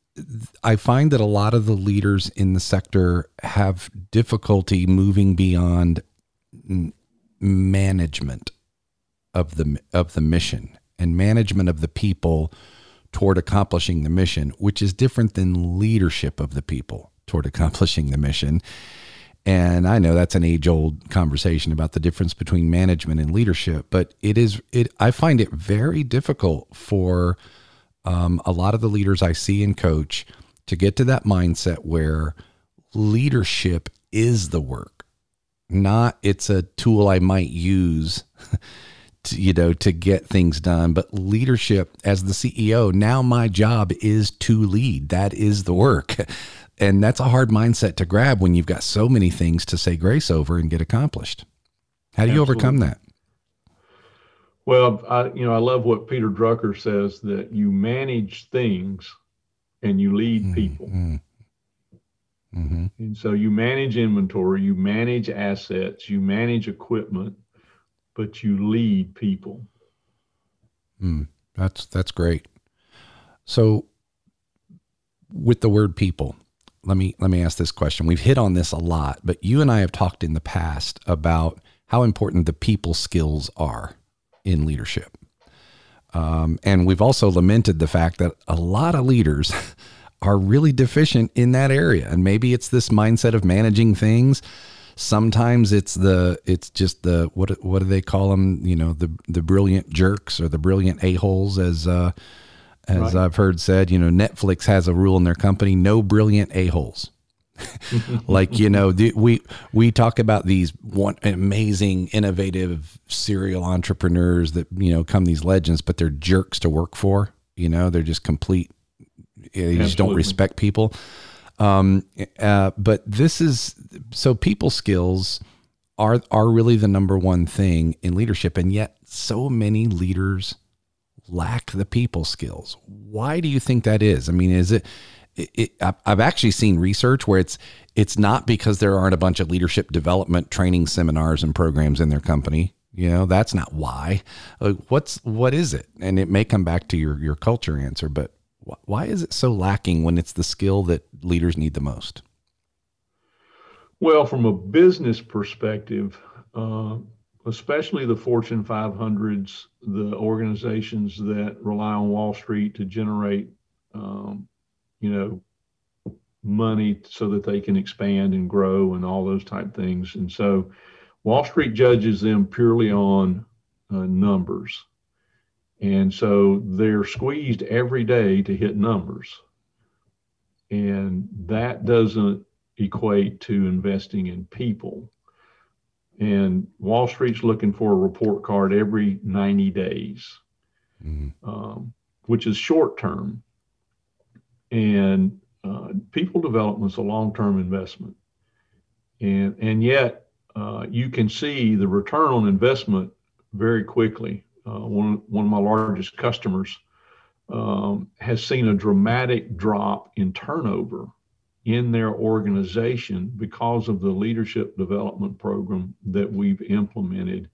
I find that a lot of the leaders in the sector have difficulty moving beyond management of the of the mission and management of the people toward accomplishing the mission, which is different than leadership of the people toward accomplishing the mission. And I know that's an age old conversation about the difference between management and leadership, but it is it I find it very difficult for um, a lot of the leaders I see and coach to get to that mindset where leadership is the work, not it's a tool I might use to, you know, to get things done. But leadership as the CEO, now my job is to lead. That is the work. And that's a hard mindset to grab when you've got so many things to say grace over and get accomplished. How do you Absolutely. overcome that? Well, I, you know, I love what Peter Drucker says that you manage things and you lead mm-hmm. people. Mm-hmm. And so you manage inventory, you manage assets, you manage equipment, but you lead people. Mm, that's that's great. So with the word people, let me let me ask this question. We've hit on this a lot, but you and I have talked in the past about how important the people skills are in leadership. Um, and we've also lamented the fact that a lot of leaders are really deficient in that area. And maybe it's this mindset of managing things. Sometimes it's the it's just the what what do they call them? You know the the brilliant jerks or the brilliant a holes as uh, as right. I've heard said. You know Netflix has a rule in their company: no brilliant a holes. like you know the, we we talk about these one amazing innovative serial entrepreneurs that you know come these legends but they're jerks to work for you know they're just complete you just don't respect people um, uh, but this is so people skills are are really the number one thing in leadership and yet so many leaders lack the people skills why do you think that is i mean is it it, it, I've actually seen research where it's it's not because there aren't a bunch of leadership development training seminars and programs in their company. You know, that's not why. Like, what's what is it? And it may come back to your your culture answer, but why is it so lacking when it's the skill that leaders need the most? Well, from a business perspective, uh, especially the Fortune 500s, the organizations that rely on Wall Street to generate um, you know, money so that they can expand and grow and all those type things. And so Wall Street judges them purely on uh, numbers. And so they're squeezed every day to hit numbers. And that doesn't equate to investing in people. And Wall Street's looking for a report card every 90 days, mm-hmm. um, which is short term. And uh, people development is a long-term investment, and and yet uh, you can see the return on investment very quickly. Uh, one one of my largest customers um, has seen a dramatic drop in turnover in their organization because of the leadership development program that we've implemented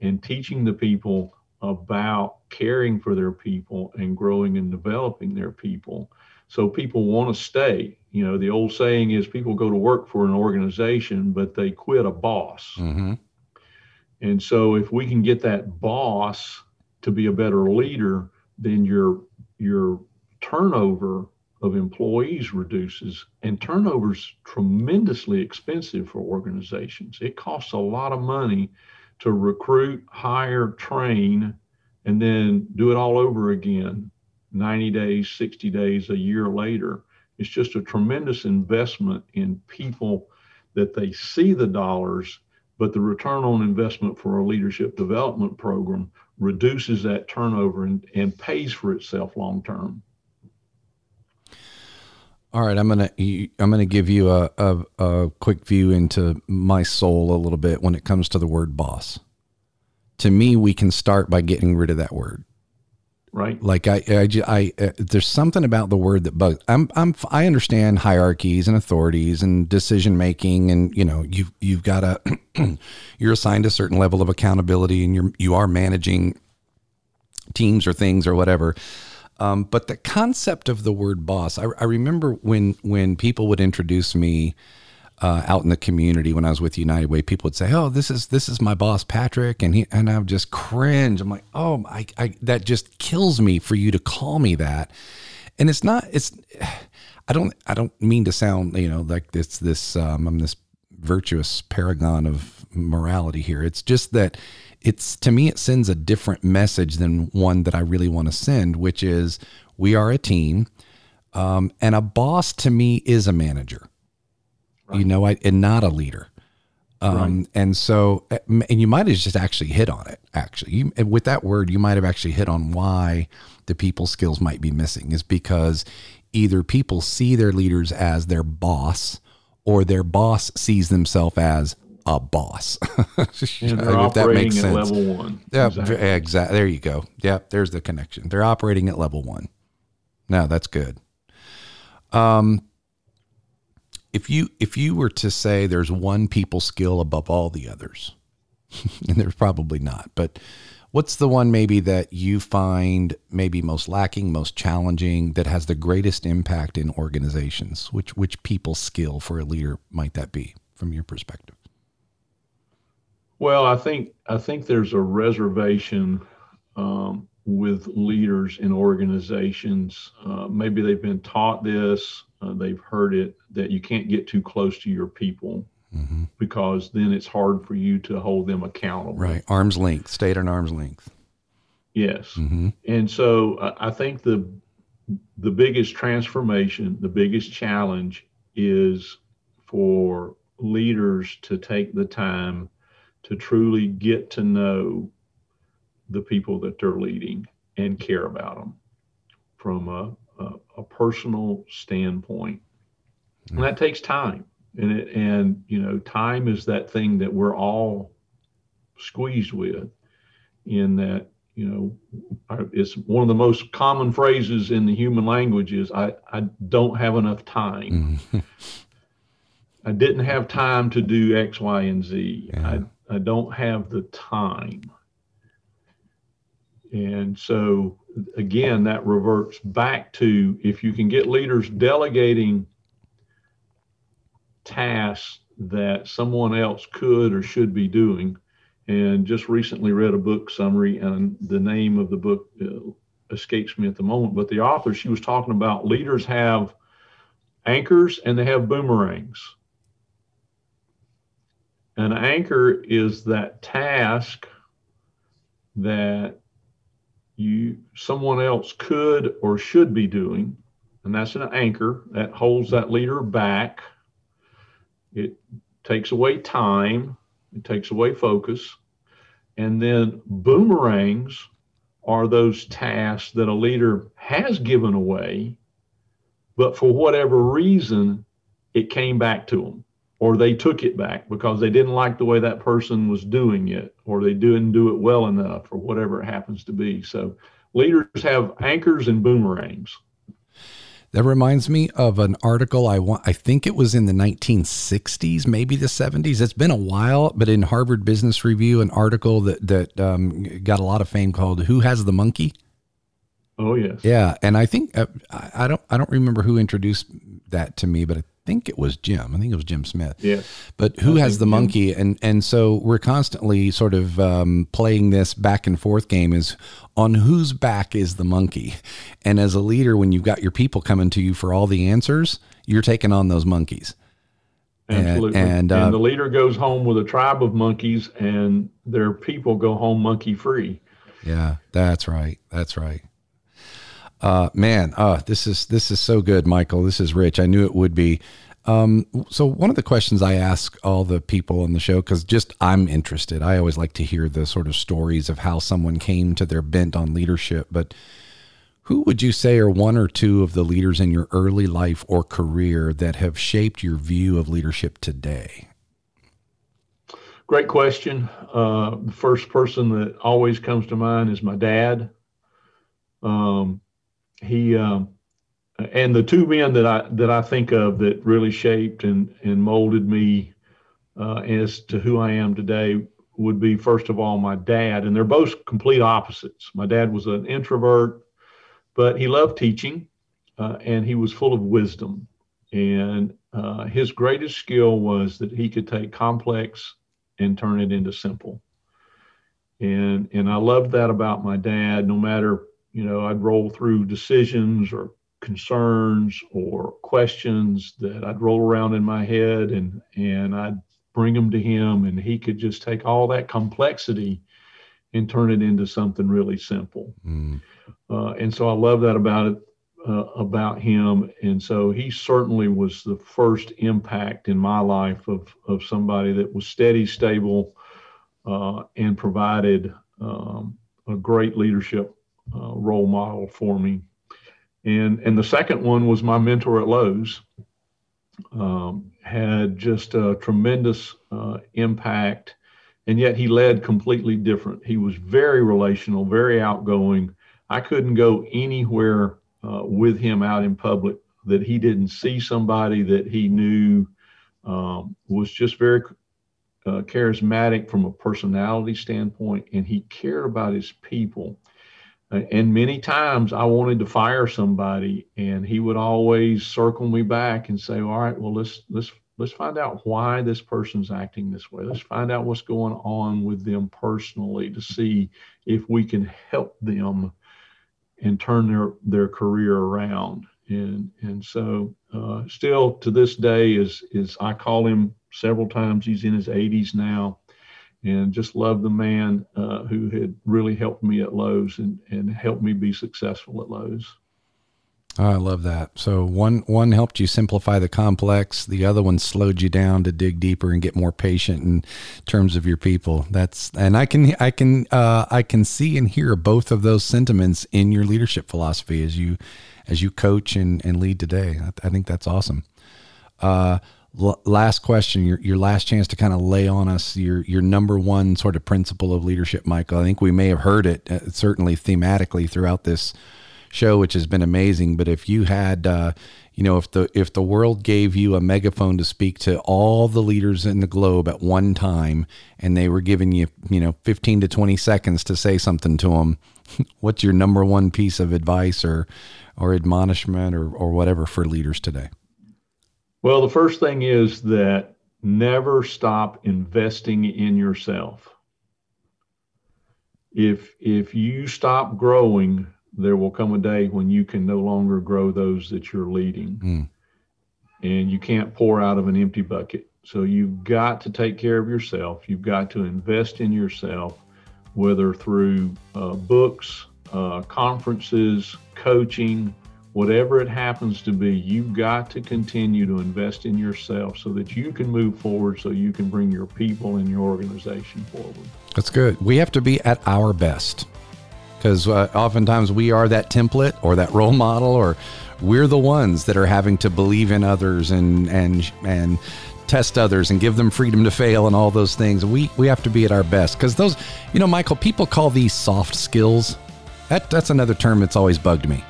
and teaching the people about caring for their people and growing and developing their people so people want to stay. You know, the old saying is people go to work for an organization, but they quit a boss. Mm-hmm. And so if we can get that boss to be a better leader, then your your turnover of employees reduces and turnover is tremendously expensive for organizations. It costs a lot of money to recruit, hire, train, and then do it all over again 90 days, 60 days, a year later. It's just a tremendous investment in people that they see the dollars, but the return on investment for a leadership development program reduces that turnover and, and pays for itself long term. All right, I'm gonna I'm gonna give you a, a, a quick view into my soul a little bit when it comes to the word boss. To me, we can start by getting rid of that word right? Like I, I, I, uh, there's something about the word that bugs. I'm, I'm, I understand hierarchies and authorities and decision making, and you know, you've, you've got a, you're assigned a certain level of accountability, and you're, you are managing teams or things or whatever. Um, but the concept of the word boss, I, I remember when, when people would introduce me uh, out in the community when I was with United Way, people would say, "Oh, this is this is my boss Patrick," and he and I would just cringe. I'm like, "Oh, I, I that just kills me for you to call me that." And it's not. It's I don't I don't mean to sound you know like this this um, I'm this virtuous paragon of morality here. It's just that it's to me it sends a different message than one that I really want to send, which is we are a team, um, and a boss to me is a manager right. you know, I, and not a leader. Um, right. And so, eh, and you might have just actually hit on it. Actually, you, with that word, you might have actually hit on why the people skills might be missing is because either people see their leaders as their boss, or their boss sees themselves as a boss. and they're operating at level one. Yeah, exactly. exactly. There you go. Yeah, there's the connection. They're operating at level one. Now that's good. Um, if you if you were to say there's one people skill above all the others, and there's probably not, but what's the one maybe that you find maybe most lacking, most challenging, that has the greatest impact in organizations? Which which people skill for a leader might that be from your perspective? Well, I think I think there's a reservation um, with leaders in organizations. Uh, maybe they've been taught this, uh, they've heard it that you can't get too close to your people mm-hmm. because then it's hard for you to hold them accountable. Right, arm's length, stay at an arm's length. Yes, mm-hmm. and so uh, I think the the biggest transformation, the biggest challenge is for leaders to take the time to truly get to know the people that they're leading and care about them from a, a, a personal standpoint. Mm-hmm. And that takes time. And, it, and, you know, time is that thing that we're all squeezed with in that, you know, it's one of the most common phrases in the human language is I, I don't have enough time. Mm-hmm. I didn't have time to do X, Y, and Z. Yeah. I, I don't have the time. And so, again, that reverts back to if you can get leaders delegating tasks that someone else could or should be doing. And just recently read a book summary, and the name of the book uh, escapes me at the moment. But the author, she was talking about leaders have anchors and they have boomerangs. An anchor is that task that you someone else could or should be doing and that's an anchor that holds that leader back. It takes away time it takes away focus and then boomerangs are those tasks that a leader has given away but for whatever reason it came back to them or they took it back because they didn't like the way that person was doing it or they didn't do it well enough or whatever it happens to be. So leaders have anchors and boomerangs. That reminds me of an article I want I think it was in the 1960s maybe the 70s it's been a while but in Harvard Business Review an article that that um, got a lot of fame called who has the monkey? Oh yes. Yeah, and I think uh, I don't I don't remember who introduced that to me, but I think it was Jim. I think it was Jim Smith. Yeah. But who has the monkey? Jim. And and so we're constantly sort of um, playing this back and forth game is on whose back is the monkey? And as a leader, when you've got your people coming to you for all the answers, you're taking on those monkeys. Absolutely. And, and, uh, and the leader goes home with a tribe of monkeys, and their people go home monkey free. Yeah, that's right. That's right. Uh, man, uh, this is this is so good, Michael. This is rich. I knew it would be. Um, so one of the questions I ask all the people on the show, because just I'm interested. I always like to hear the sort of stories of how someone came to their bent on leadership. But who would you say are one or two of the leaders in your early life or career that have shaped your view of leadership today? Great question. Uh, the first person that always comes to mind is my dad. Um, he um, and the two men that I that I think of that really shaped and and molded me uh, as to who I am today would be first of all my dad, and they're both complete opposites. My dad was an introvert, but he loved teaching, uh, and he was full of wisdom. And uh, his greatest skill was that he could take complex and turn it into simple. And and I loved that about my dad. No matter you know, I'd roll through decisions or concerns or questions that I'd roll around in my head and and I'd bring them to him and he could just take all that complexity and turn it into something really simple. Mm. Uh, and so I love that about it uh, about him. And so he certainly was the first impact in my life of of somebody that was steady, stable, uh, and provided um, a great leadership uh, role model for me. And, and the second one was my mentor at Lowe's. Um, had just a tremendous uh, impact, and yet he led completely different. He was very relational, very outgoing. I couldn't go anywhere uh, with him out in public that he didn't see somebody that he knew um, was just very uh, charismatic from a personality standpoint, and he cared about his people. And many times I wanted to fire somebody, and he would always circle me back and say, "All right, well let's let's let's find out why this person's acting this way. Let's find out what's going on with them personally to see if we can help them and turn their their career around." And and so uh, still to this day is is I call him several times. He's in his 80s now, and just love the man uh, who had really helped me at Lowe's and and helped me be successful at Lowe's. Oh, I love that. So one one helped you simplify the complex. The other one slowed you down to dig deeper and get more patient in terms of your people. That's and I can I can uh, I can see and hear both of those sentiments in your leadership philosophy as you as you coach and, and lead today. I, I think that's awesome. Uh, last question, your, your last chance to kind of lay on us your, your number one sort of principle of leadership, Michael. I think we may have heard it uh, certainly thematically throughout this show, which has been amazing. But if you had, uh, you know, if the if the world gave you a megaphone to speak to all the leaders in the globe at one time, and they were giving you, you know, fifteen to twenty seconds to say something to them, what's your number one piece of advice or or admonishment or or whatever for leaders today? Well, the first thing is that never stop investing in yourself. If if you stop growing, there will come a day when you can no longer grow those that you're leading. Mm. And you can't pour out of an empty bucket. So you've got to take care of yourself. You've got to invest in yourself, whether through uh, books, uh, conferences, coaching, whatever it happens to be, you've got to continue to invest in yourself so that you can move forward, so you can bring your people and your organization forward. That's good. We have to be at our best because uh, oftentimes we are that template or that role model, or we're the ones that are having to believe in others and and and test others and give them freedom to fail and all those things. We we have to be at our best because those, you know, Michael, people call these soft skills. That that's another term that's always bugged me.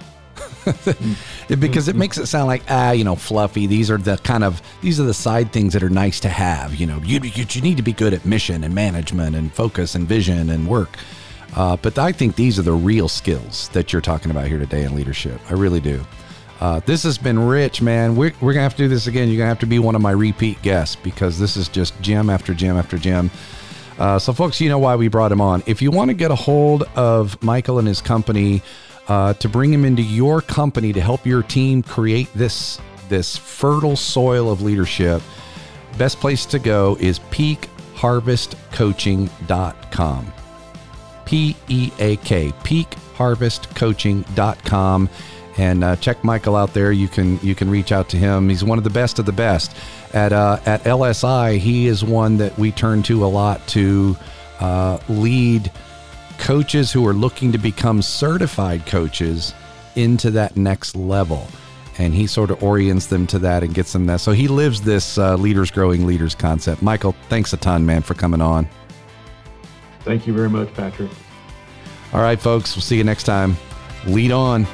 because it makes it sound like ah you know fluffy. These are the kind of these are the side things that are nice to have you know. You, you, you need to be good at mission and management and focus and vision and work. Uh, but i think these are the real skills that you're talking about here today in leadership. I really do. Uh, this has been rich man. We're, we're gonna have to do this again. You're gonna have to be one of my repeat guests because this is just gem after gem after gem. Uh, so folks you know why we brought him on. If you want to get a hold of michael and his company uh, to bring him into your company to help your team create this this fertile soil of leadership, best place to go is peakharvestcoaching.com. P E A K, peakharvestcoaching.com. And uh, check Michael out there. You can you can reach out to him. He's one of the best of the best at uh, at LSI. He is one that we turn to a lot to uh, lead coaches who are looking to become certified coaches into that next level. And he sort of orients them to that and gets them that. So he lives this uh, leaders growing leaders concept. Michael, thanks a ton, man, for coming on. Thank you very much, Patrick. All right, folks, we'll see you next time. Lead on.